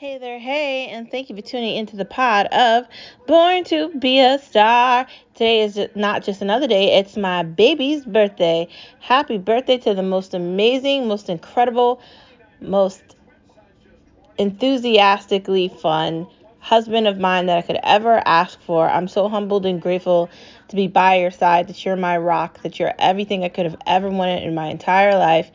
Hey there, hey, and thank you for tuning into the pod of Born to Be a Star. Today is not just another day, it's my baby's birthday. Happy birthday to the most amazing, most incredible, most enthusiastically fun husband of mine that I could ever ask for. I'm so humbled and grateful to be by your side, that you're my rock, that you're everything I could have ever wanted in my entire life.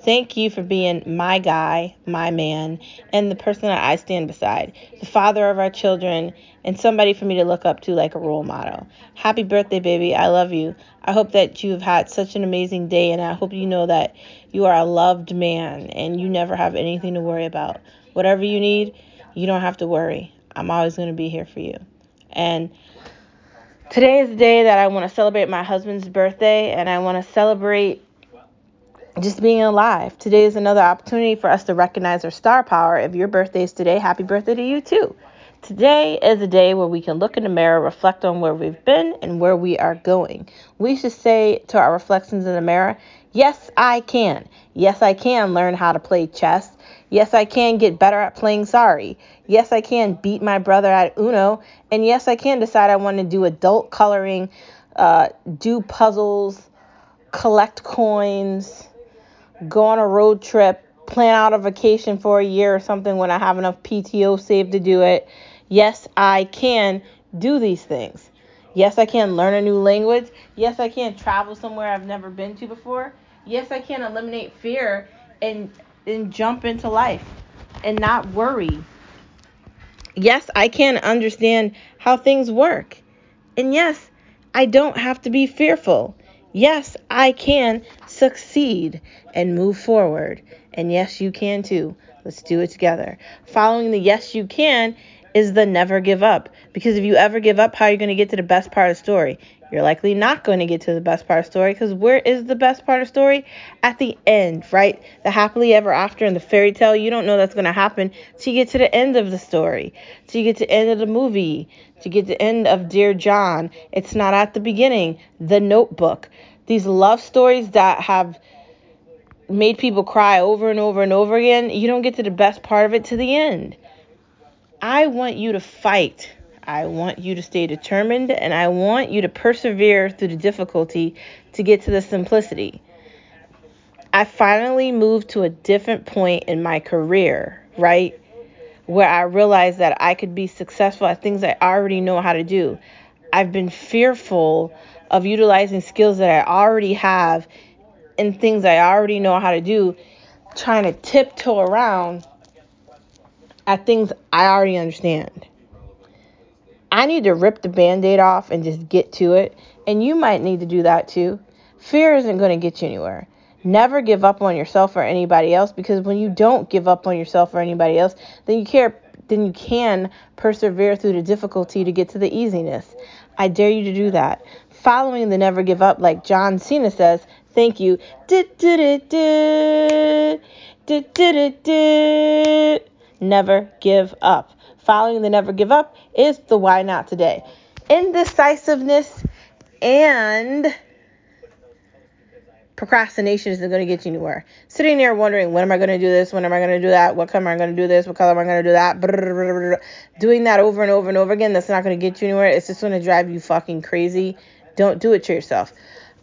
Thank you for being my guy, my man, and the person that I stand beside, the father of our children, and somebody for me to look up to like a role model. Happy birthday, baby. I love you. I hope that you have had such an amazing day, and I hope you know that you are a loved man and you never have anything to worry about. Whatever you need, you don't have to worry. I'm always going to be here for you. And today is the day that I want to celebrate my husband's birthday, and I want to celebrate just being alive. Today is another opportunity for us to recognize our star power. If your birthday is today, happy birthday to you too. Today is a day where we can look in the mirror, reflect on where we've been and where we are going. We should say to our reflections in the mirror, Yes, I can. Yes, I can learn how to play chess. Yes, I can get better at playing sorry. Yes, I can beat my brother at Uno. And yes, I can decide I want to do adult coloring, uh, do puzzles, collect coins go on a road trip, plan out a vacation for a year or something when I have enough PTO saved to do it. Yes, I can do these things. Yes, I can learn a new language. Yes, I can travel somewhere I've never been to before. Yes, I can eliminate fear and and jump into life and not worry. Yes, I can understand how things work. And yes, I don't have to be fearful. Yes, I can succeed and move forward. And yes, you can too. Let's do it together. Following the yes, you can is the never give up. Because if you ever give up, how are you going to get to the best part of the story? You're likely not going to get to the best part of the story because where is the best part of the story? At the end, right? The happily ever after in the fairy tale, you don't know that's going to happen till you get to the end of the story, till you get to the end of the movie, to get to the end of Dear John. It's not at the beginning. The Notebook. These love stories that have made people cry over and over and over again, you don't get to the best part of it to the end. I want you to fight I want you to stay determined and I want you to persevere through the difficulty to get to the simplicity. I finally moved to a different point in my career, right? Where I realized that I could be successful at things I already know how to do. I've been fearful of utilizing skills that I already have and things I already know how to do, trying to tiptoe around at things I already understand. I need to rip the band aid off and just get to it. And you might need to do that too. Fear isn't going to get you anywhere. Never give up on yourself or anybody else because when you don't give up on yourself or anybody else, then you care then you can persevere through the difficulty to get to the easiness. I dare you to do that. Following the never give up, like John Cena says, thank you. Never give up following the never give up is the why not today. Indecisiveness and procrastination isn't going to get you anywhere. Sitting there wondering, when am I going to do this? When am I going to do that? What color am I going to do this? What color am I going to do that? Doing that over and over and over again, that's not going to get you anywhere. It's just going to drive you fucking crazy. Don't do it to yourself.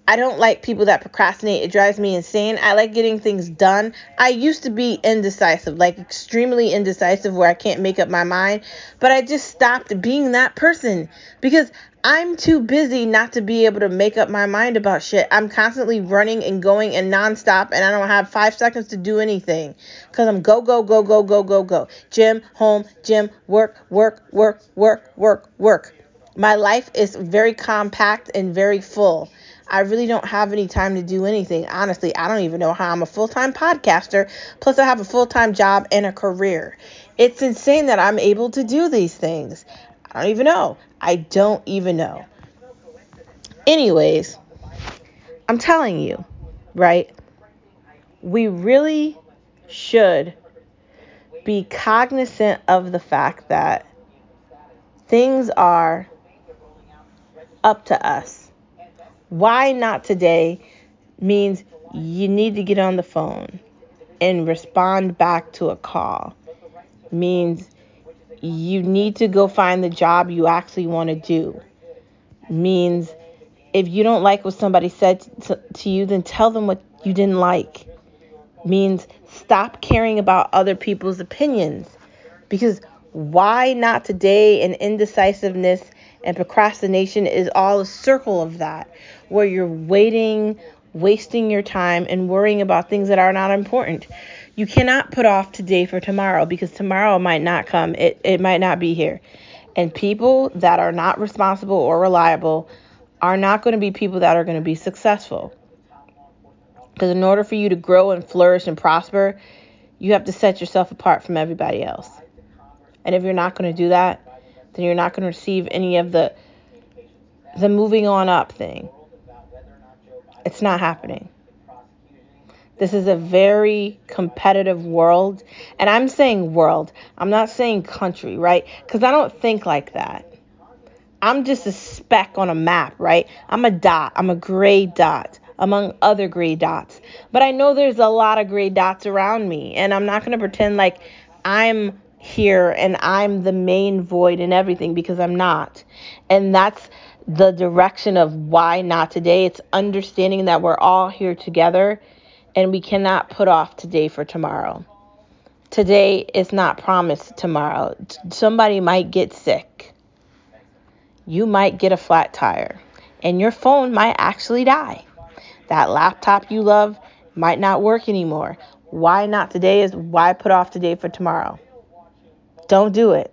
I don't like people that procrastinate. It drives me insane. I like getting things done. I used to be indecisive, like extremely indecisive, where I can't make up my mind. But I just stopped being that person because I'm too busy not to be able to make up my mind about shit. I'm constantly running and going and nonstop, and I don't have five seconds to do anything because I'm go, go, go, go, go, go, go. Gym, home, gym, work, work, work, work, work, work. My life is very compact and very full. I really don't have any time to do anything. Honestly, I don't even know how I'm a full time podcaster. Plus, I have a full time job and a career. It's insane that I'm able to do these things. I don't even know. I don't even know. Anyways, I'm telling you, right? We really should be cognizant of the fact that things are up to us why not today means you need to get on the phone and respond back to a call. means you need to go find the job you actually want to do. Means if you don't like what somebody said to, to you, then tell them what you didn't like. Means stop caring about other people's opinions. Because why not today and indecisiveness and procrastination is all a circle of that, where you're waiting, wasting your time, and worrying about things that are not important. You cannot put off today for tomorrow because tomorrow might not come. It, it might not be here. And people that are not responsible or reliable are not going to be people that are going to be successful. Because in order for you to grow and flourish and prosper, you have to set yourself apart from everybody else. And if you're not going to do that, then you're not going to receive any of the the moving on up thing. It's not happening. This is a very competitive world. And I'm saying world, I'm not saying country, right? Because I don't think like that. I'm just a speck on a map, right? I'm a dot, I'm a gray dot among other gray dots. But I know there's a lot of gray dots around me. And I'm not going to pretend like I'm here and I'm the main void in everything because I'm not. And that's the direction of why not today. It's understanding that we're all here together and we cannot put off today for tomorrow. Today is not promised tomorrow. Somebody might get sick. You might get a flat tire. And your phone might actually die. That laptop you love might not work anymore. Why not today is why put off today for tomorrow. Don't do it.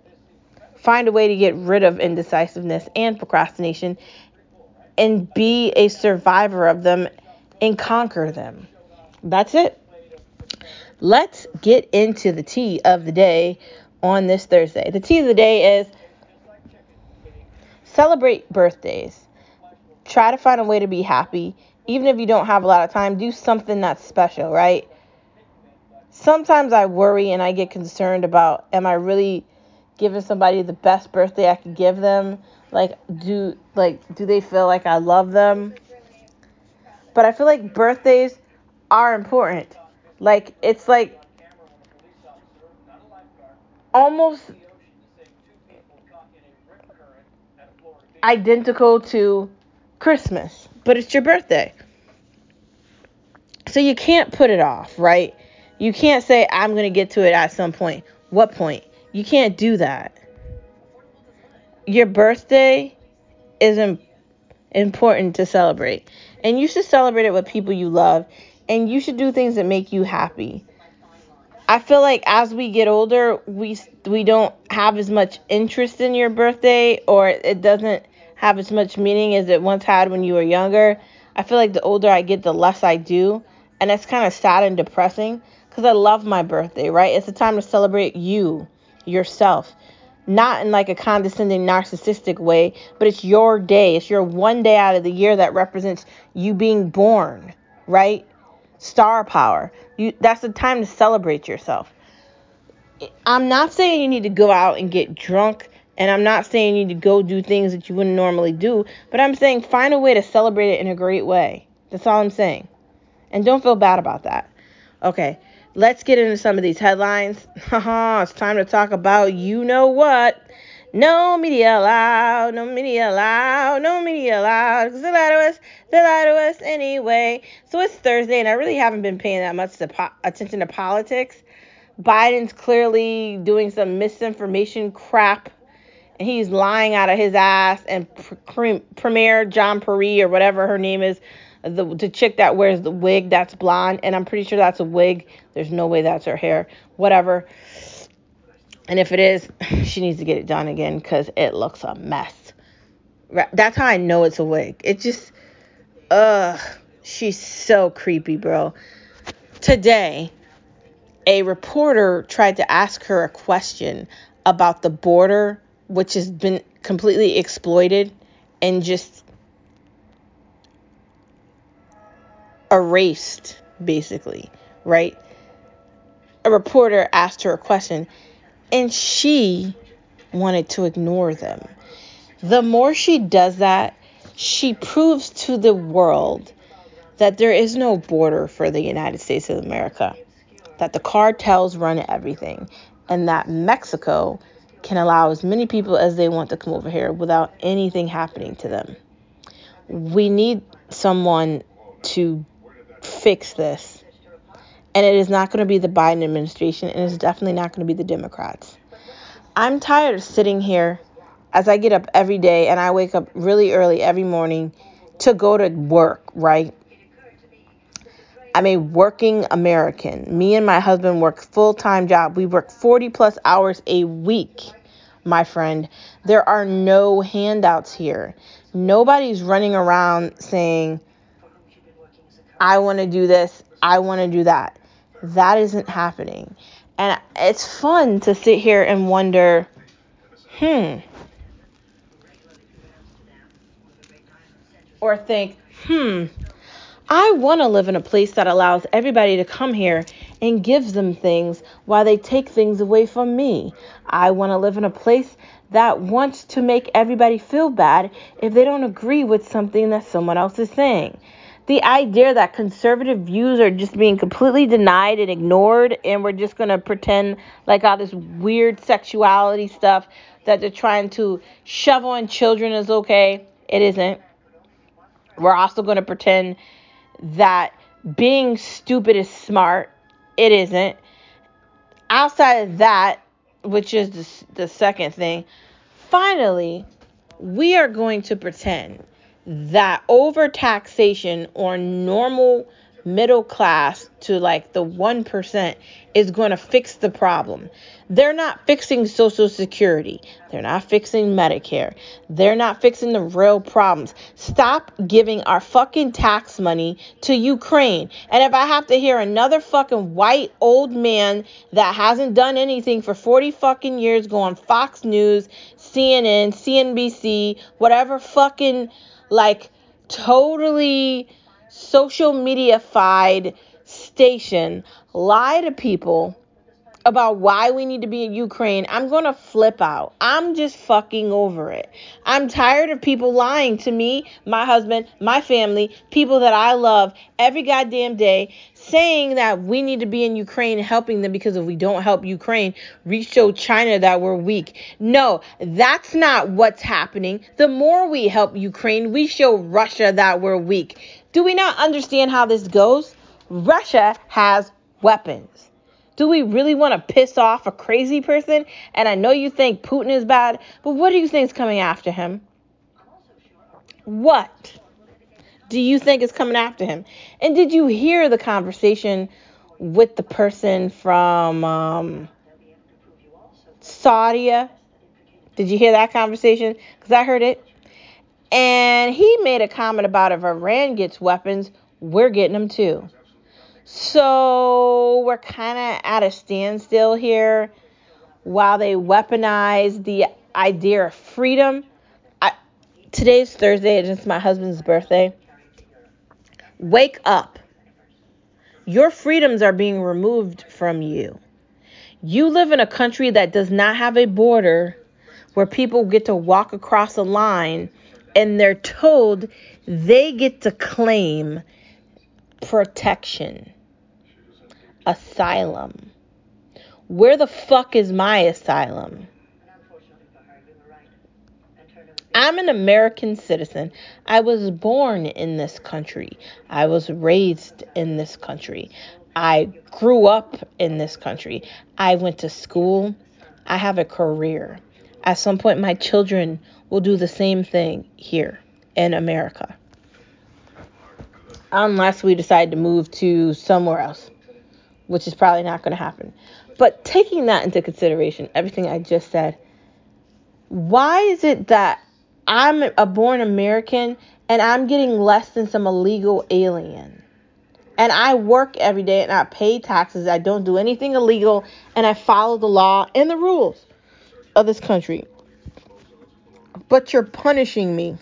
Find a way to get rid of indecisiveness and procrastination and be a survivor of them and conquer them. That's it. Let's get into the tea of the day on this Thursday. The tea of the day is celebrate birthdays. Try to find a way to be happy. Even if you don't have a lot of time, do something that's special, right? Sometimes I worry and I get concerned about am I really giving somebody the best birthday I could give them? Like do like do they feel like I love them? But I feel like birthdays are important. Like it's like almost identical to Christmas, but it's your birthday. So you can't put it off, right? You can't say I'm going to get to it at some point. What point? You can't do that. Your birthday is important to celebrate. And you should celebrate it with people you love and you should do things that make you happy. I feel like as we get older, we we don't have as much interest in your birthday or it doesn't have as much meaning as it once had when you were younger. I feel like the older I get, the less I do, and it's kind of sad and depressing cuz I love my birthday, right? It's a time to celebrate you, yourself. Not in like a condescending narcissistic way, but it's your day. It's your one day out of the year that represents you being born, right? star power. You that's the time to celebrate yourself. I'm not saying you need to go out and get drunk and I'm not saying you need to go do things that you wouldn't normally do, but I'm saying find a way to celebrate it in a great way. That's all I'm saying. And don't feel bad about that. Okay, let's get into some of these headlines. It's time to talk about you know what. No media allowed, no media allowed, no media allowed. Cause they lie to us, they lie to us anyway. So it's Thursday, and I really haven't been paying that much to po- attention to politics. Biden's clearly doing some misinformation crap, and he's lying out of his ass. And pre- Premier Jean-Pierre or whatever her name is, the, the chick that wears the wig that's blonde, and I'm pretty sure that's a wig. There's no way that's her hair. Whatever and if it is, she needs to get it done again because it looks a mess. That's how I know it's a wig. It just, ugh, she's so creepy, bro. Today, a reporter tried to ask her a question about the border, which has been completely exploited and just erased, basically, right? A reporter asked her a question and she wanted to ignore them. The more she does that, she proves to the world that there is no border for the United States of America, that the cartels run everything, and that Mexico can allow as many people as they want to come over here without anything happening to them. We need someone to fix this. And it is not going to be the Biden administration, and it's definitely not going to be the Democrats. I'm tired of sitting here as I get up every day and I wake up really early every morning to go to work, right? I'm a working American. Me and my husband work full-time job. We work 40 plus hours a week, my friend. There are no handouts here. Nobody's running around saying, I want to do this, I want to do that. That isn't happening. And it's fun to sit here and wonder, hmm, or think, hmm, I want to live in a place that allows everybody to come here and gives them things while they take things away from me. I want to live in a place that wants to make everybody feel bad if they don't agree with something that someone else is saying. The idea that conservative views are just being completely denied and ignored, and we're just going to pretend like all this weird sexuality stuff that they're trying to shove on children is okay. It isn't. We're also going to pretend that being stupid is smart. It isn't. Outside of that, which is the, the second thing, finally, we are going to pretend that overtaxation or normal middle class to like the 1% is going to fix the problem. They're not fixing Social Security. They're not fixing Medicare. They're not fixing the real problems. Stop giving our fucking tax money to Ukraine. And if I have to hear another fucking white old man that hasn't done anything for 40 fucking years go on Fox News, CNN, CNBC, whatever fucking like totally social media fied station lie to people about why we need to be in Ukraine, I'm going to flip out. I'm just fucking over it. I'm tired of people lying to me, my husband, my family, people that I love every goddamn day, saying that we need to be in Ukraine helping them because if we don't help Ukraine, we show China that we're weak. No, that's not what's happening. The more we help Ukraine, we show Russia that we're weak. Do we not understand how this goes? Russia has weapons. Do we really want to piss off a crazy person? And I know you think Putin is bad, but what do you think is coming after him? What do you think is coming after him? And did you hear the conversation with the person from um, Saudi? Did you hear that conversation? Because I heard it. And he made a comment about if Iran gets weapons, we're getting them too. So we're kind of at a standstill here while they weaponize the idea of freedom. I, today's Thursday, and it's my husband's birthday. Wake up. Your freedoms are being removed from you. You live in a country that does not have a border where people get to walk across a line and they're told they get to claim protection asylum. Where the fuck is my asylum? I'm an American citizen. I was born in this country. I was raised in this country. I grew up in this country. I went to school. I have a career. At some point, my children will do the same thing here in America. Unless we decide to move to somewhere else which is probably not going to happen. But taking that into consideration, everything I just said, why is it that I'm a born American and I'm getting less than some illegal alien? And I work every day and I pay taxes. I don't do anything illegal and I follow the law and the rules of this country. But you're punishing me.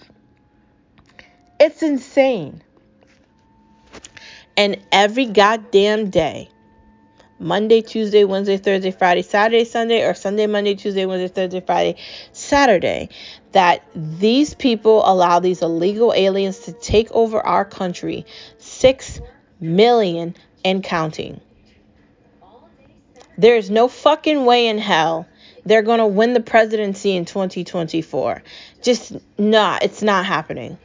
It's insane. And every goddamn day, Monday, Tuesday, Wednesday, Thursday, Friday, Saturday, Sunday, or Sunday, Monday, Tuesday, Wednesday, Thursday, Friday, Saturday, that these people allow these illegal aliens to take over our country, six million and counting. There's no fucking way in hell they're going to win the presidency in 2024. Just not, it's not happening.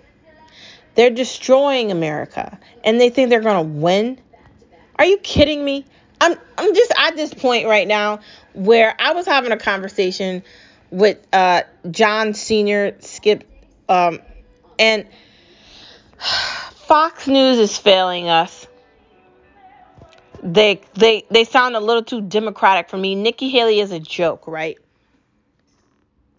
They're destroying America and they think they're going to win. Are you kidding me? I'm I'm just at this point right now where I was having a conversation with uh, John Senior Skip um, and Fox News is failing us. They they they sound a little too democratic for me. Nikki Haley is a joke, right?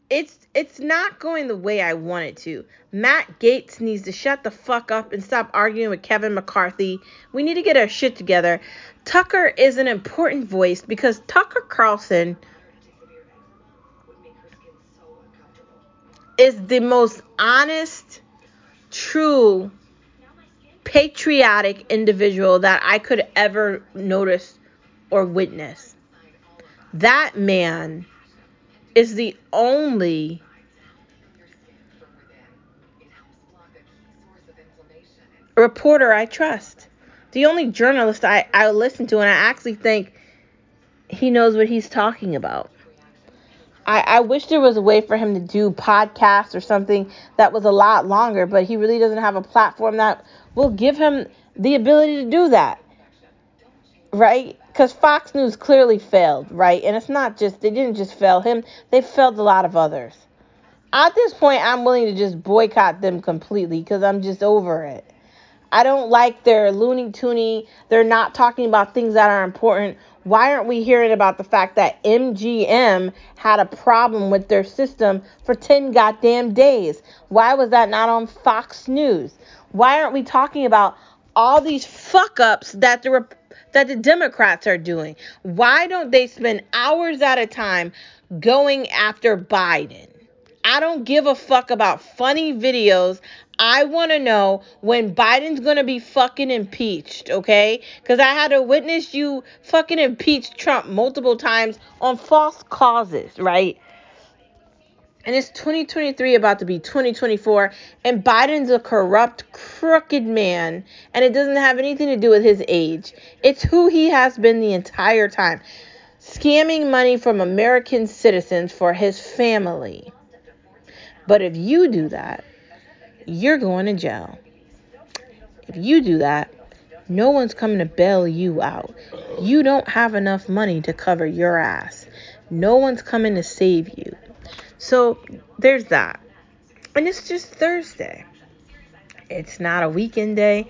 It's it's not going the way I want it to. Matt Gaetz needs to shut the fuck up and stop arguing with Kevin McCarthy. We need to get our shit together. Tucker is an important voice because Tucker Carlson is the most honest, true, patriotic individual that I could ever notice or witness. That man is the only reporter I trust. The only journalist I, I listen to, and I actually think he knows what he's talking about. I, I wish there was a way for him to do podcasts or something that was a lot longer, but he really doesn't have a platform that will give him the ability to do that. Right? Because Fox News clearly failed, right? And it's not just, they didn't just fail him, they failed a lot of others. At this point, I'm willing to just boycott them completely because I'm just over it. I don't like their loony toony. They're not talking about things that are important. Why aren't we hearing about the fact that MGM had a problem with their system for 10 goddamn days? Why was that not on Fox News? Why aren't we talking about all these fuck ups that the that the Democrats are doing? Why don't they spend hours at a time going after Biden? I don't give a fuck about funny videos. I want to know when Biden's going to be fucking impeached, okay? Because I had to witness you fucking impeach Trump multiple times on false causes, right? And it's 2023 about to be 2024, and Biden's a corrupt, crooked man, and it doesn't have anything to do with his age. It's who he has been the entire time scamming money from American citizens for his family. But if you do that, you're going to jail. If you do that, no one's coming to bail you out. You don't have enough money to cover your ass. No one's coming to save you. So there's that. And it's just Thursday. It's not a weekend day.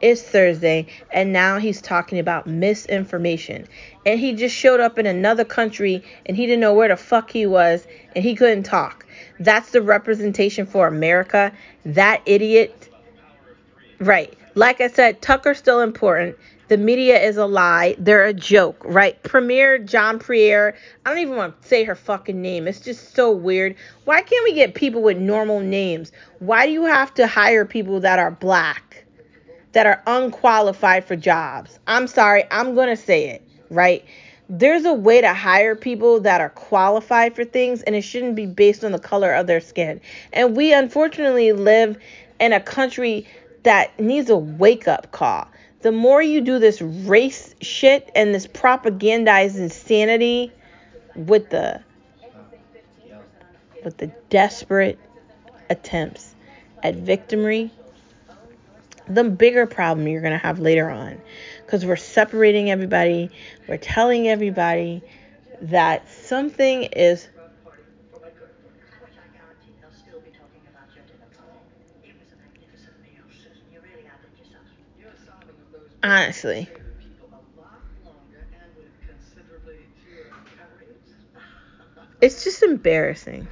It's Thursday. And now he's talking about misinformation. And he just showed up in another country and he didn't know where the fuck he was and he couldn't talk. That's the representation for America. That idiot. Right. Like I said, Tucker's still important. The media is a lie. They're a joke, right? Premier Jean-Pierre. I don't even want to say her fucking name. It's just so weird. Why can't we get people with normal names? Why do you have to hire people that are black, that are unqualified for jobs? I'm sorry. I'm going to say it, right? there's a way to hire people that are qualified for things and it shouldn't be based on the color of their skin. And we unfortunately live in a country that needs a wake up call. The more you do this race shit and this propagandized insanity with the with the desperate attempts at victimry, the bigger problem you're going to have later on because we're separating everybody. We're telling everybody that something is honestly it's just embarrassing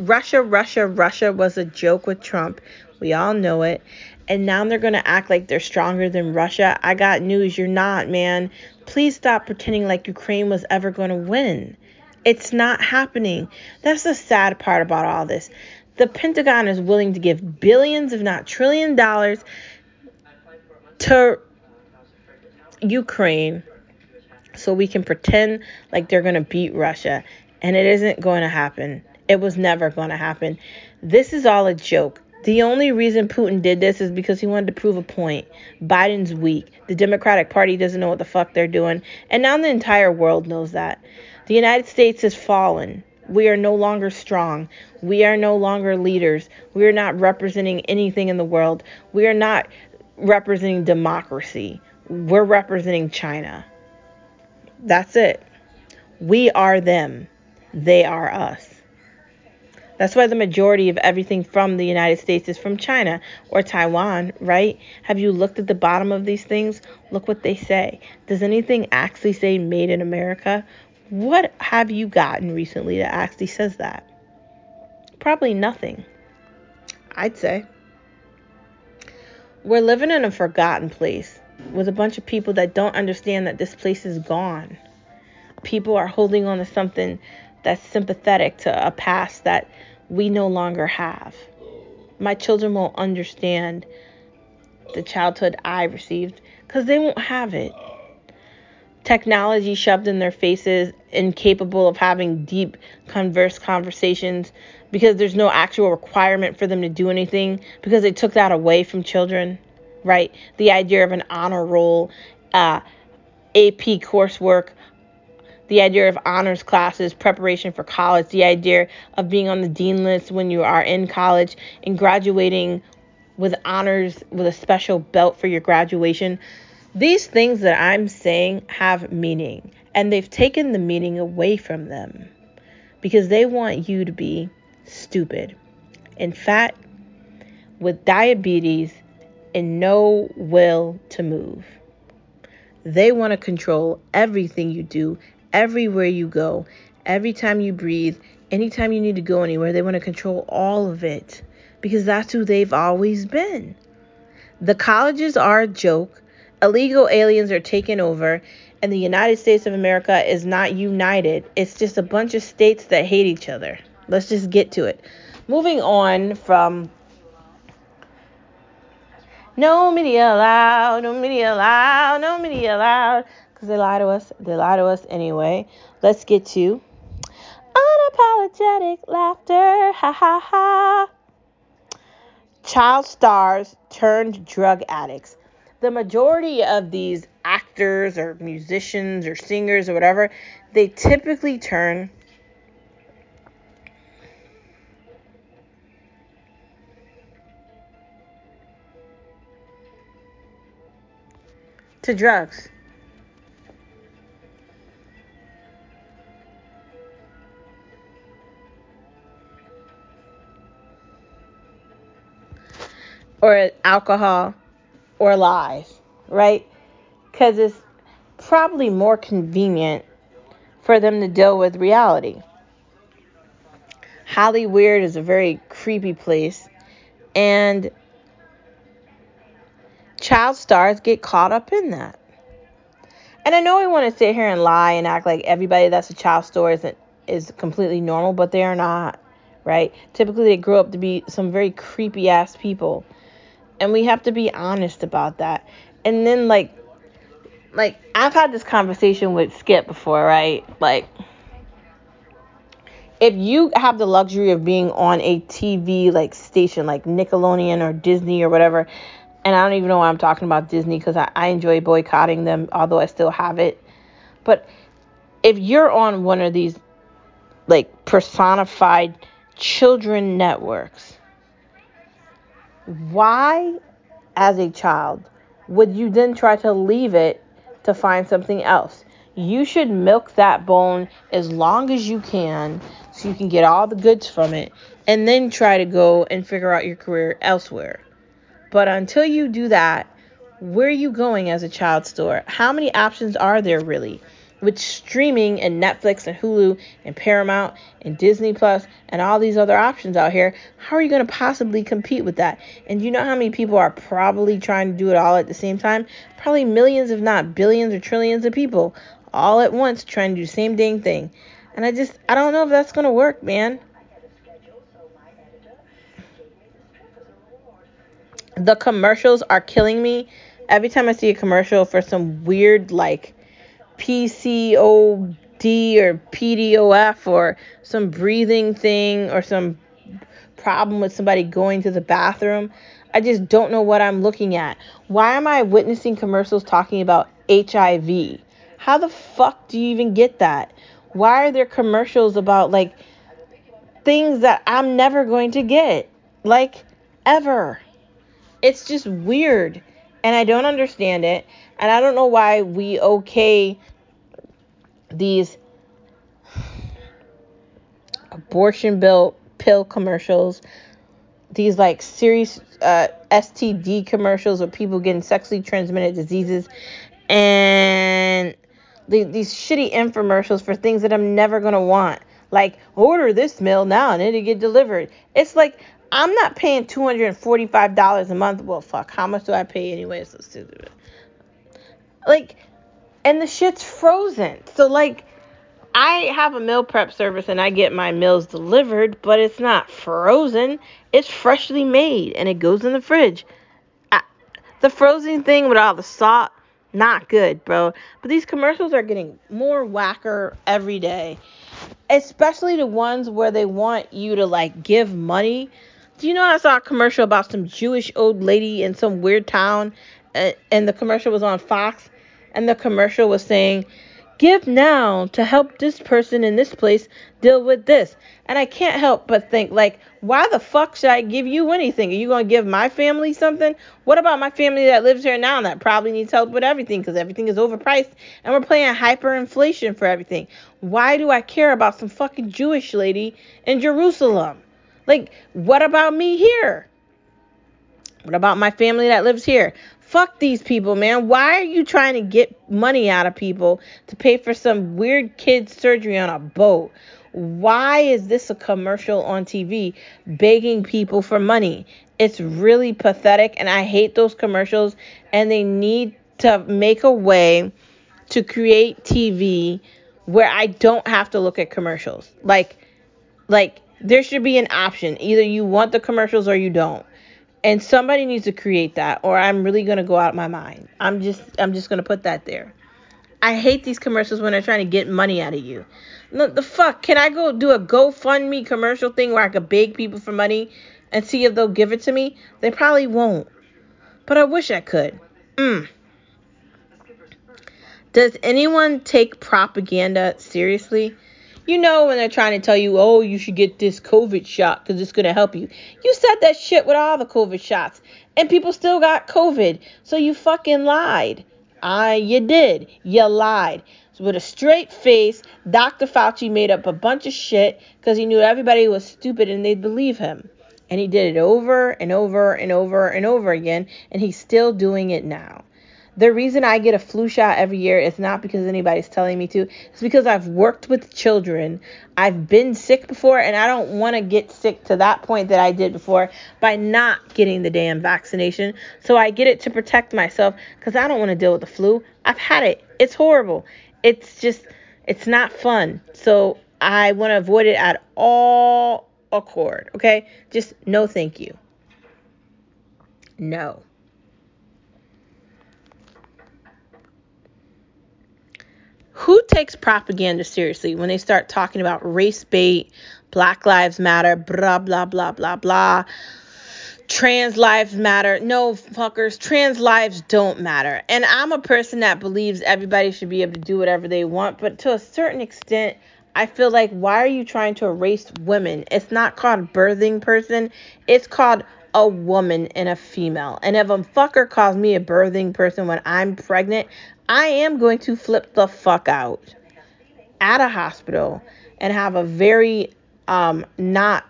Russia, Russia, Russia was a joke with Trump. We all know it and now they're going to act like they're stronger than Russia. I got news, you're not, man. Please stop pretending like Ukraine was ever going to win. It's not happening. That's the sad part about all this. The Pentagon is willing to give billions, if not trillion dollars to Ukraine so we can pretend like they're going to beat Russia. And it isn't going to happen. It was never going to happen. This is all a joke. The only reason Putin did this is because he wanted to prove a point. Biden's weak. The Democratic Party doesn't know what the fuck they're doing. And now the entire world knows that. The United States has fallen. We are no longer strong. We are no longer leaders. We are not representing anything in the world. We are not representing democracy. We're representing China. That's it. We are them. They are us. That's why the majority of everything from the United States is from China or Taiwan, right? Have you looked at the bottom of these things? Look what they say. Does anything actually say made in America? What have you gotten recently that actually says that? Probably nothing. I'd say. We're living in a forgotten place with a bunch of people that don't understand that this place is gone. People are holding on to something that's sympathetic to a past that we no longer have. My children won't understand the childhood I received because they won't have it. Technology shoved in their faces, incapable of having deep, converse conversations because there's no actual requirement for them to do anything because they took that away from children, right? The idea of an honor roll, uh, AP coursework, the idea of honors classes, preparation for college, the idea of being on the dean list when you are in college and graduating with honors with a special belt for your graduation. These things that I'm saying have meaning, and they've taken the meaning away from them because they want you to be stupid and fat with diabetes and no will to move. They want to control everything you do everywhere you go, every time you breathe, anytime you need to go anywhere. They want to control all of it because that's who they've always been. The colleges are a joke. Illegal aliens are taking over, and the United States of America is not united. It's just a bunch of states that hate each other. Let's just get to it. Moving on from no media allowed, no media allowed, no media allowed because they lie to us. They lie to us anyway. Let's get to unapologetic laughter. Ha ha ha. Child stars turned drug addicts. The majority of these actors or musicians or singers or whatever, they typically turn to drugs. or alcohol or lies, right? Because it's probably more convenient for them to deal with reality. Hollywood is a very creepy place, and child stars get caught up in that. And I know we want to sit here and lie and act like everybody that's a child star is, is completely normal, but they are not, right? Typically, they grow up to be some very creepy ass people and we have to be honest about that. And then like like I've had this conversation with Skip before, right? Like if you have the luxury of being on a TV like station like Nickelodeon or Disney or whatever, and I don't even know why I'm talking about Disney because I, I enjoy boycotting them, although I still have it. But if you're on one of these like personified children networks, why, as a child, would you then try to leave it to find something else? You should milk that bone as long as you can so you can get all the goods from it and then try to go and figure out your career elsewhere. But until you do that, where are you going as a child store? How many options are there really? With streaming and Netflix and Hulu and Paramount and Disney Plus and all these other options out here, how are you going to possibly compete with that? And you know how many people are probably trying to do it all at the same time? Probably millions, if not billions or trillions of people all at once trying to do the same dang thing. And I just, I don't know if that's going to work, man. The commercials are killing me. Every time I see a commercial for some weird, like, PCOD or PDOF or some breathing thing or some problem with somebody going to the bathroom. I just don't know what I'm looking at. Why am I witnessing commercials talking about HIV? How the fuck do you even get that? Why are there commercials about like things that I'm never going to get? Like ever. It's just weird and I don't understand it. And I don't know why we okay these abortion bill pill commercials, these like serious uh, STD commercials of people getting sexually transmitted diseases, and the, these shitty infomercials for things that I'm never gonna want. Like order this meal now and it'll get delivered. It's like I'm not paying $245 a month. Well, fuck, how much do I pay anyway? So stupid. Like, and the shit's frozen. So like I have a meal prep service and I get my meals delivered, but it's not frozen. It's freshly made and it goes in the fridge. I, the frozen thing with all the salt, not good, bro. But these commercials are getting more whacker every day. Especially the ones where they want you to like give money. Do you know I saw a commercial about some Jewish old lady in some weird town uh, and the commercial was on Fox and the commercial was saying Give now to help this person in this place deal with this. And I can't help but think, like, why the fuck should I give you anything? Are you going to give my family something? What about my family that lives here now that probably needs help with everything because everything is overpriced and we're playing hyperinflation for everything? Why do I care about some fucking Jewish lady in Jerusalem? Like, what about me here? What about my family that lives here? Fuck these people, man. Why are you trying to get money out of people to pay for some weird kid surgery on a boat? Why is this a commercial on TV begging people for money? It's really pathetic, and I hate those commercials. And they need to make a way to create TV where I don't have to look at commercials. Like, like there should be an option. Either you want the commercials or you don't and somebody needs to create that or i'm really going to go out my mind. I'm just i'm just going to put that there. I hate these commercials when they're trying to get money out of you. No, the fuck can i go do a gofundme commercial thing where i could beg people for money and see if they'll give it to me? They probably won't. But i wish i could. Mm. does anyone take propaganda seriously you know when they're trying to tell you, oh, you should get this COVID shot because it's going to help you. You said that shit with all the COVID shots, and people still got COVID. So you fucking lied. I, you did. You lied. So with a straight face, Dr. Fauci made up a bunch of shit because he knew everybody was stupid and they'd believe him. And he did it over and over and over and over again, and he's still doing it now. The reason I get a flu shot every year is not because anybody's telling me to. It's because I've worked with children. I've been sick before, and I don't want to get sick to that point that I did before by not getting the damn vaccination. So I get it to protect myself because I don't want to deal with the flu. I've had it. It's horrible. It's just, it's not fun. So I want to avoid it at all accord. Okay? Just no thank you. No. who takes propaganda seriously when they start talking about race bait, Black Lives Matter, blah, blah, blah, blah, blah, trans lives matter? No, fuckers, trans lives don't matter. And I'm a person that believes everybody should be able to do whatever they want, but to a certain extent, I feel like why are you trying to erase women? It's not called birthing person, it's called a woman and a female. And if a fucker calls me a birthing person when I'm pregnant, I am going to flip the fuck out at a hospital and have a very um not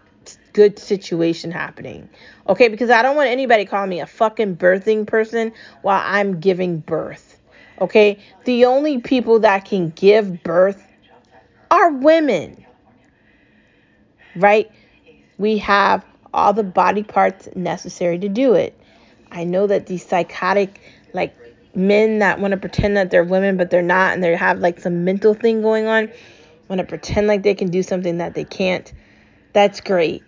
good situation happening. Okay, because I don't want anybody calling me a fucking birthing person while I'm giving birth. Okay? The only people that can give birth are women. Right? We have all the body parts necessary to do it. I know that these psychotic like men that want to pretend that they're women but they're not and they have like some mental thing going on want to pretend like they can do something that they can't that's great.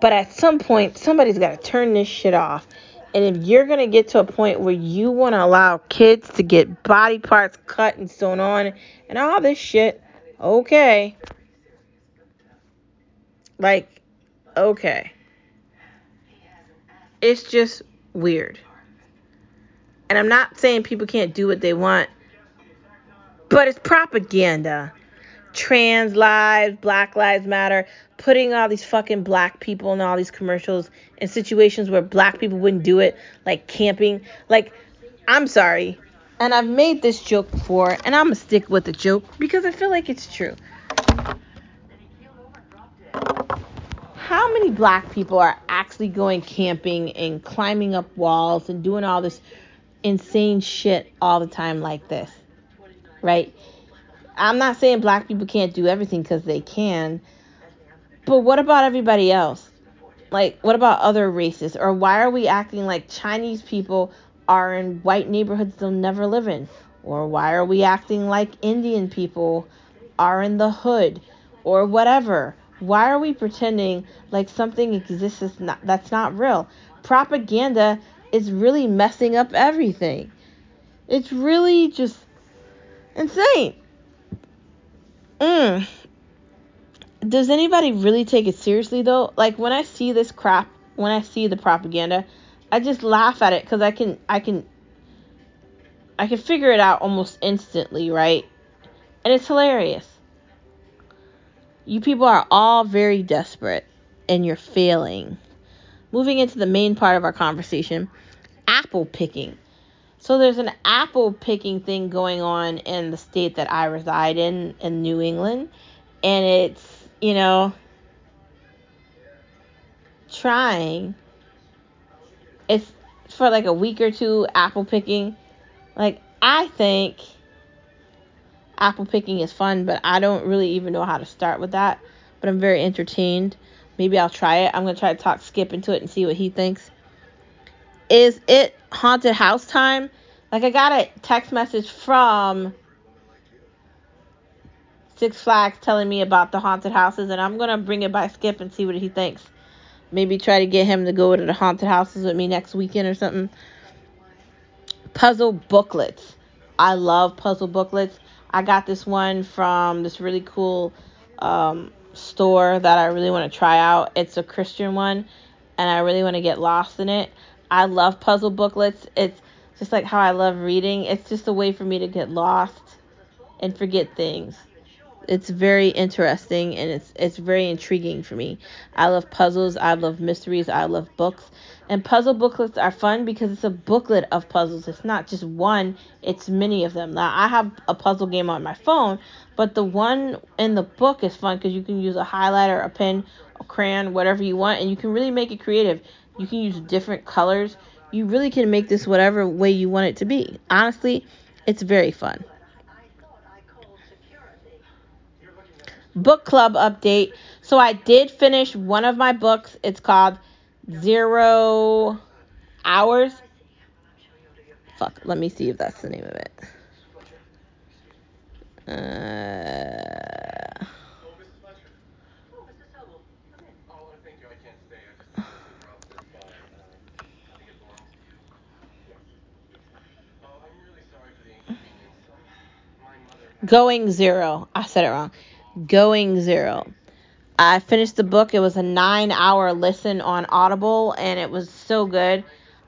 But at some point somebody's got to turn this shit off. And if you're going to get to a point where you want to allow kids to get body parts cut and sewn on and all this shit okay. Like okay. It's just weird. And I'm not saying people can't do what they want, but it's propaganda. Trans lives, Black Lives Matter, putting all these fucking black people in all these commercials in situations where black people wouldn't do it, like camping. Like, I'm sorry. And I've made this joke before, and I'm gonna stick with the joke because I feel like it's true. How many black people are actually going camping and climbing up walls and doing all this insane shit all the time like this? Right? I'm not saying black people can't do everything because they can, but what about everybody else? Like, what about other races? Or why are we acting like Chinese people are in white neighborhoods they'll never live in? Or why are we acting like Indian people are in the hood? Or whatever. Why are we pretending like something exists that's not, that's not real? Propaganda is really messing up everything. It's really just insane. Mm. Does anybody really take it seriously though? Like when I see this crap, when I see the propaganda, I just laugh at it cuz I can I can I can figure it out almost instantly, right? And it's hilarious. You people are all very desperate and you're failing. Moving into the main part of our conversation, apple picking. So there's an apple picking thing going on in the state that I reside in in New England and it's, you know, trying it's for like a week or two apple picking. Like I think apple picking is fun, but I don't really even know how to start with that. But I'm very entertained. Maybe I'll try it. I'm gonna try to talk Skip into it and see what he thinks. Is it haunted house time? Like I got a text message from Six Flags telling me about the haunted houses, and I'm gonna bring it by Skip and see what he thinks. Maybe try to get him to go to the haunted houses with me next weekend or something. Puzzle booklets. I love puzzle booklets. I got this one from this really cool um, store that I really want to try out. It's a Christian one, and I really want to get lost in it. I love puzzle booklets. It's just like how I love reading. It's just a way for me to get lost and forget things it's very interesting and it's it's very intriguing for me. I love puzzles, I love mysteries, I love books. And puzzle booklets are fun because it's a booklet of puzzles. It's not just one, it's many of them. Now, I have a puzzle game on my phone, but the one in the book is fun because you can use a highlighter, a pen, a crayon, whatever you want, and you can really make it creative. You can use different colors. You really can make this whatever way you want it to be. Honestly, it's very fun. Book club update. So I did finish one of my books. It's called Zero Hours. Fuck, let me see if that's the name of it. Uh, going zero. I said it wrong. Going Zero. I finished the book. It was a nine hour listen on Audible, and it was so good.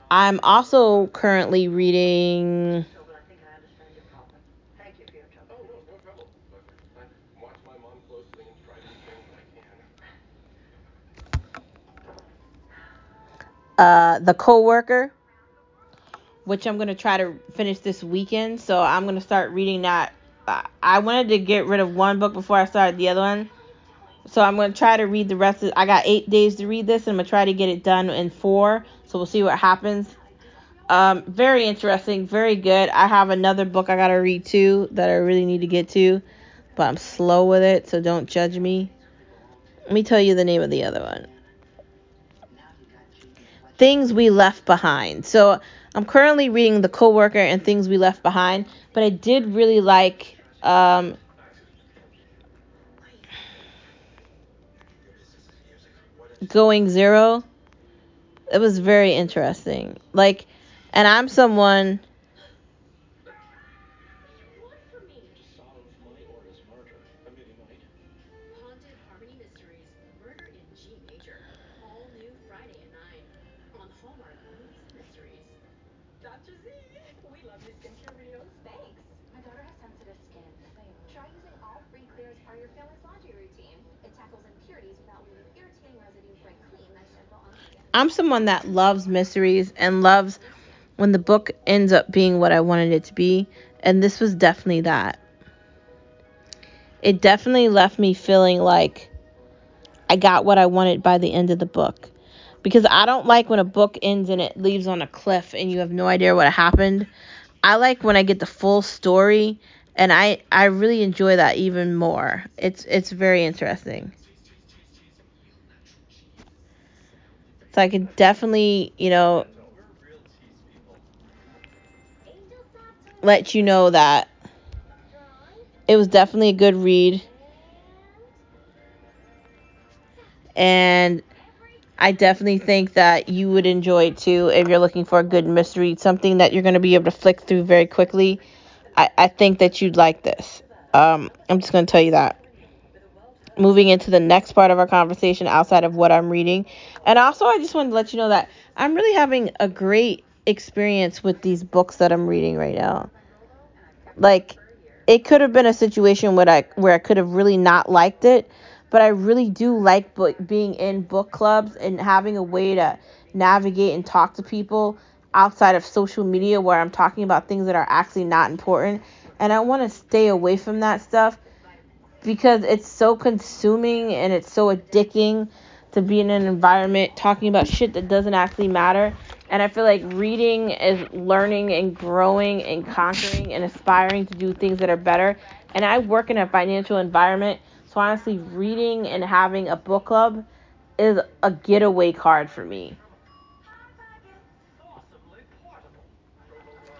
I'm also currently reading. Uh, the co-worker which i'm going to try to finish this weekend so i'm going to start reading that i wanted to get rid of one book before i started the other one so I'm going to try to read the rest of I got 8 days to read this and I'm going to try to get it done in 4. So we'll see what happens. Um, very interesting, very good. I have another book I got to read too that I really need to get to, but I'm slow with it, so don't judge me. Let me tell you the name of the other one. Things We Left Behind. So I'm currently reading The Coworker and Things We Left Behind, but I did really like um, going zero it was very interesting. Like and i'm someone I'm someone that loves mysteries and loves when the book ends up being what I wanted it to be, and this was definitely that. It definitely left me feeling like I got what I wanted by the end of the book. Because I don't like when a book ends and it leaves on a cliff and you have no idea what happened. I like when I get the full story and I I really enjoy that even more. It's it's very interesting. So I could definitely, you know, let you know that it was definitely a good read. And I definitely think that you would enjoy it too if you're looking for a good mystery, something that you're going to be able to flick through very quickly. I, I think that you'd like this. Um, I'm just going to tell you that. Moving into the next part of our conversation outside of what I'm reading. And also, I just wanted to let you know that I'm really having a great experience with these books that I'm reading right now. Like, it could have been a situation where I where I could have really not liked it, but I really do like book, being in book clubs and having a way to navigate and talk to people outside of social media where I'm talking about things that are actually not important. And I want to stay away from that stuff because it's so consuming and it's so addicting to be in an environment talking about shit that doesn't actually matter. And I feel like reading is learning and growing and conquering and aspiring to do things that are better. And I work in a financial environment, so honestly, reading and having a book club is a getaway card for me.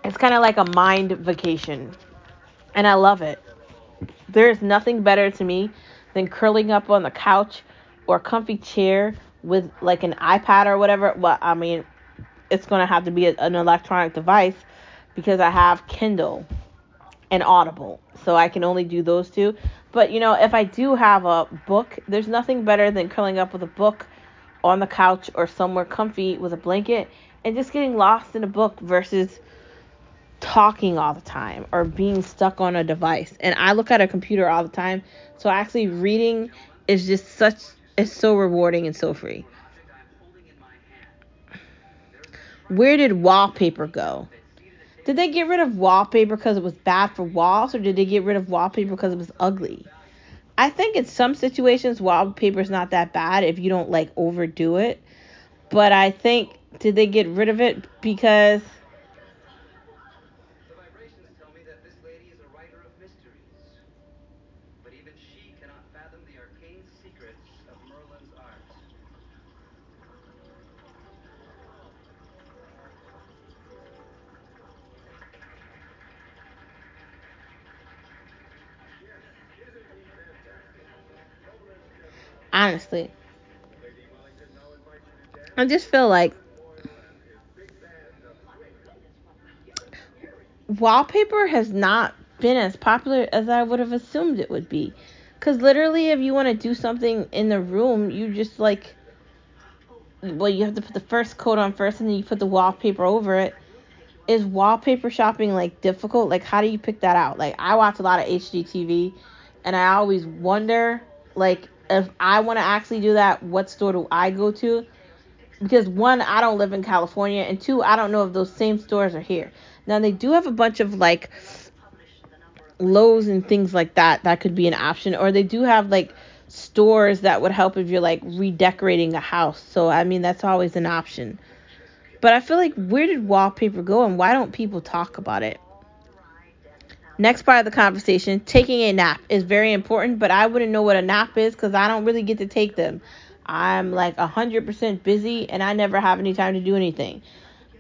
It's kind of like a mind vacation, and I love it. There's nothing better to me than curling up on the couch or comfy chair with like an iPad or whatever. Well, I mean, it's going to have to be a, an electronic device because I have Kindle and Audible. So I can only do those two. But you know, if I do have a book, there's nothing better than curling up with a book on the couch or somewhere comfy with a blanket and just getting lost in a book versus talking all the time or being stuck on a device. And I look at a computer all the time. So actually reading is just such it's so rewarding and so free. Where did wallpaper go? Did they get rid of wallpaper because it was bad for walls or did they get rid of wallpaper because it was ugly? I think in some situations wallpaper is not that bad if you don't like overdo it. But I think did they get rid of it because honestly. I just feel like wallpaper has not been as popular as I would have assumed it would be. Because literally, if you want to do something in the room, you just like, well, you have to put the first coat on first and then you put the wallpaper over it. Is wallpaper shopping like difficult? Like, how do you pick that out? Like, I watch a lot of HGTV and I always wonder, like, if I want to actually do that, what store do I go to? Because one, I don't live in California, and two, I don't know if those same stores are here. Now, they do have a bunch of like Lowe's and things like that. That could be an option. Or they do have like stores that would help if you're like redecorating a house. So, I mean, that's always an option. But I feel like where did wallpaper go and why don't people talk about it? Next part of the conversation, taking a nap is very important, but I wouldn't know what a nap is because I don't really get to take them. I'm like 100% busy and I never have any time to do anything.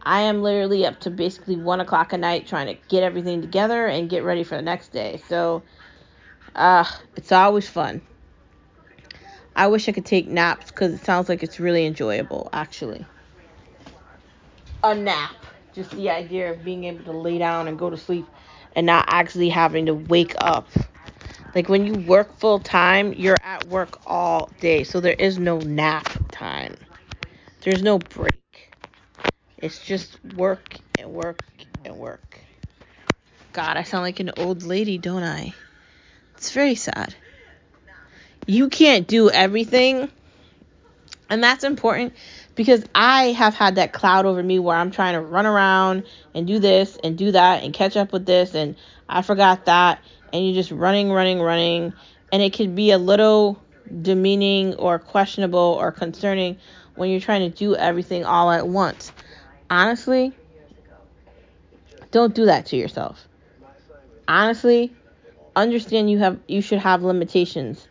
I am literally up to basically 1 o'clock at night trying to get everything together and get ready for the next day. So, uh, it's always fun. I wish I could take naps because it sounds like it's really enjoyable, actually. A nap. Just the idea of being able to lay down and go to sleep and not actually having to wake up. Like when you work full time, you're at work all day. So there is no nap time. There's no break. It's just work and work and work. God, I sound like an old lady, don't I? It's very sad. You can't do everything. And that's important because I have had that cloud over me where I'm trying to run around and do this and do that and catch up with this and I forgot that and you're just running, running, running and it can be a little demeaning or questionable or concerning when you're trying to do everything all at once. Honestly, don't do that to yourself. Honestly, understand you have you should have limitations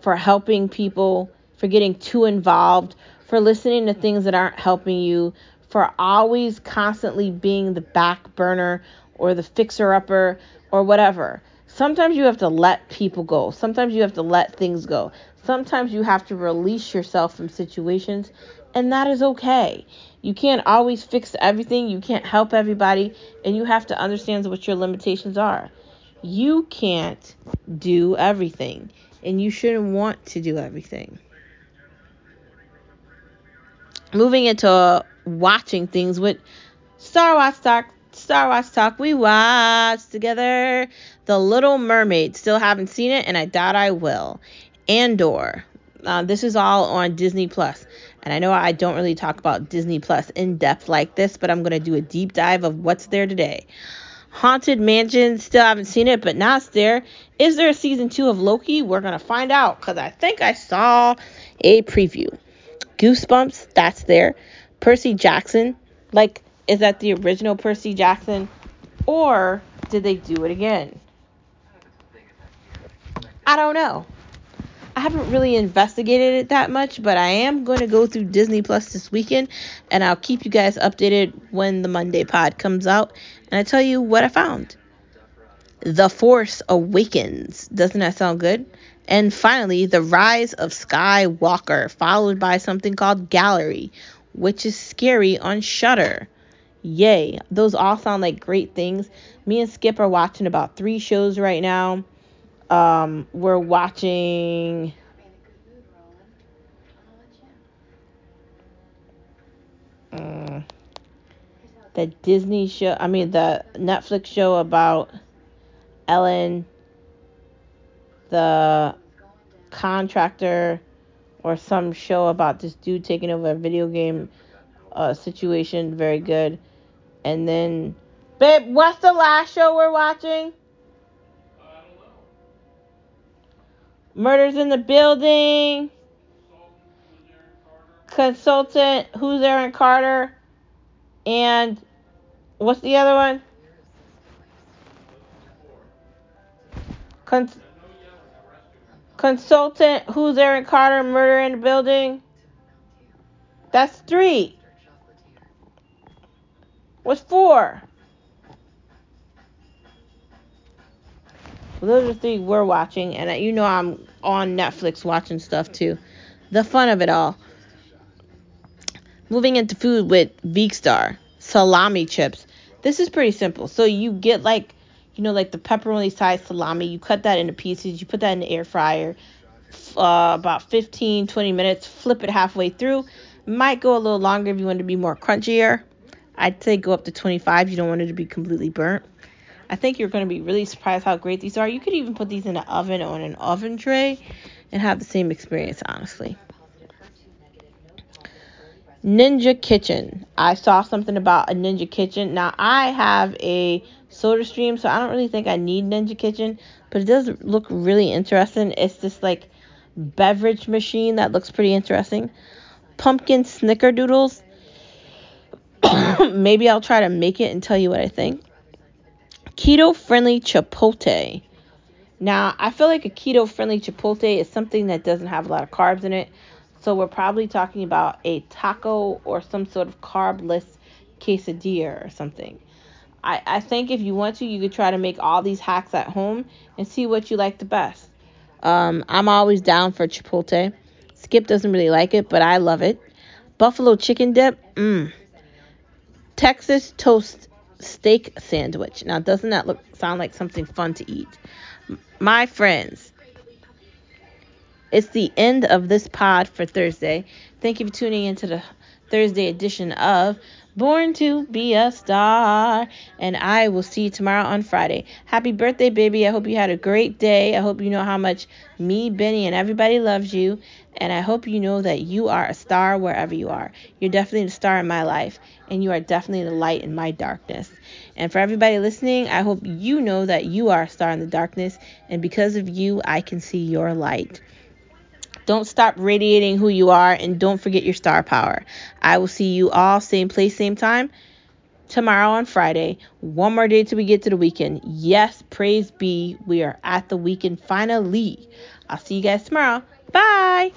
for helping people, for getting too involved, for listening to things that aren't helping you, for always constantly being the back burner or the fixer upper or whatever. Sometimes you have to let people go. Sometimes you have to let things go. Sometimes you have to release yourself from situations, and that is okay. You can't always fix everything, you can't help everybody, and you have to understand what your limitations are. You can't do everything, and you shouldn't want to do everything. Moving into watching things with Star Wars Talk. Star Wars Talk, we watched together The Little Mermaid. Still haven't seen it, and I doubt I will. Andor. Uh, this is all on Disney Plus. And I know I don't really talk about Disney Plus in depth like this, but I'm going to do a deep dive of what's there today. Haunted Mansion, still haven't seen it, but now it's there. Is there a season two of Loki? We're going to find out because I think I saw a preview. Goosebumps, that's there. Percy Jackson, like, is that the original Percy Jackson? Or did they do it again? I don't know. I haven't really investigated it that much, but I am going to go through Disney Plus this weekend and I'll keep you guys updated when the Monday pod comes out and I tell you what I found. The Force Awakens. Doesn't that sound good? And finally, The Rise of Skywalker, followed by something called Gallery, which is scary on Shudder. Yay. Those all sound like great things. Me and Skip are watching about three shows right now. Um, we're watching. Um, the Disney show, I mean, the Netflix show about Ellen, the contractor, or some show about this dude taking over a video game uh, situation. Very good. And then, babe, what's the last show we're watching? Murders in the Building. Consultant, who's Aaron Carter? And what's the other one? Cons- consultant, who's Aaron Carter? Murder in the Building. That's three. What's four? Well, those are three we're watching, and you know I'm on Netflix watching stuff too. The fun of it all. Moving into food with Veekstar salami chips. This is pretty simple. So you get like, you know, like the pepperoni sized salami. You cut that into pieces. You put that in the air fryer. Uh, about 15, 20 minutes. Flip it halfway through. Might go a little longer if you want to be more crunchier. I'd say go up to 25. You don't want it to be completely burnt. I think you're going to be really surprised how great these are. You could even put these in an oven on an oven tray and have the same experience, honestly. Ninja Kitchen. I saw something about a Ninja Kitchen. Now, I have a soda stream, so I don't really think I need Ninja Kitchen, but it does look really interesting. It's this like beverage machine that looks pretty interesting. Pumpkin snickerdoodles. Maybe I'll try to make it and tell you what I think. Keto friendly chipotle. Now, I feel like a keto friendly chipotle is something that doesn't have a lot of carbs in it. So, we're probably talking about a taco or some sort of carbless quesadilla or something. I, I think if you want to, you could try to make all these hacks at home and see what you like the best. Um, I'm always down for chipotle. Skip doesn't really like it, but I love it. Buffalo chicken dip, mmm. Texas toast steak sandwich. Now, doesn't that look sound like something fun to eat? My friends, it's the end of this pod for Thursday. Thank you for tuning into the Thursday edition of born to be a star. And I will see you tomorrow on Friday. Happy birthday, baby. I hope you had a great day. I hope you know how much me, Benny, and everybody loves you. And I hope you know that you are a star wherever you are. You're definitely a star in my life, and you are definitely the light in my darkness. And for everybody listening, I hope you know that you are a star in the darkness, and because of you, I can see your light. Don't stop radiating who you are, and don't forget your star power. I will see you all same place, same time tomorrow on Friday. One more day till we get to the weekend. Yes, praise be. We are at the weekend finally. I'll see you guys tomorrow. Bye.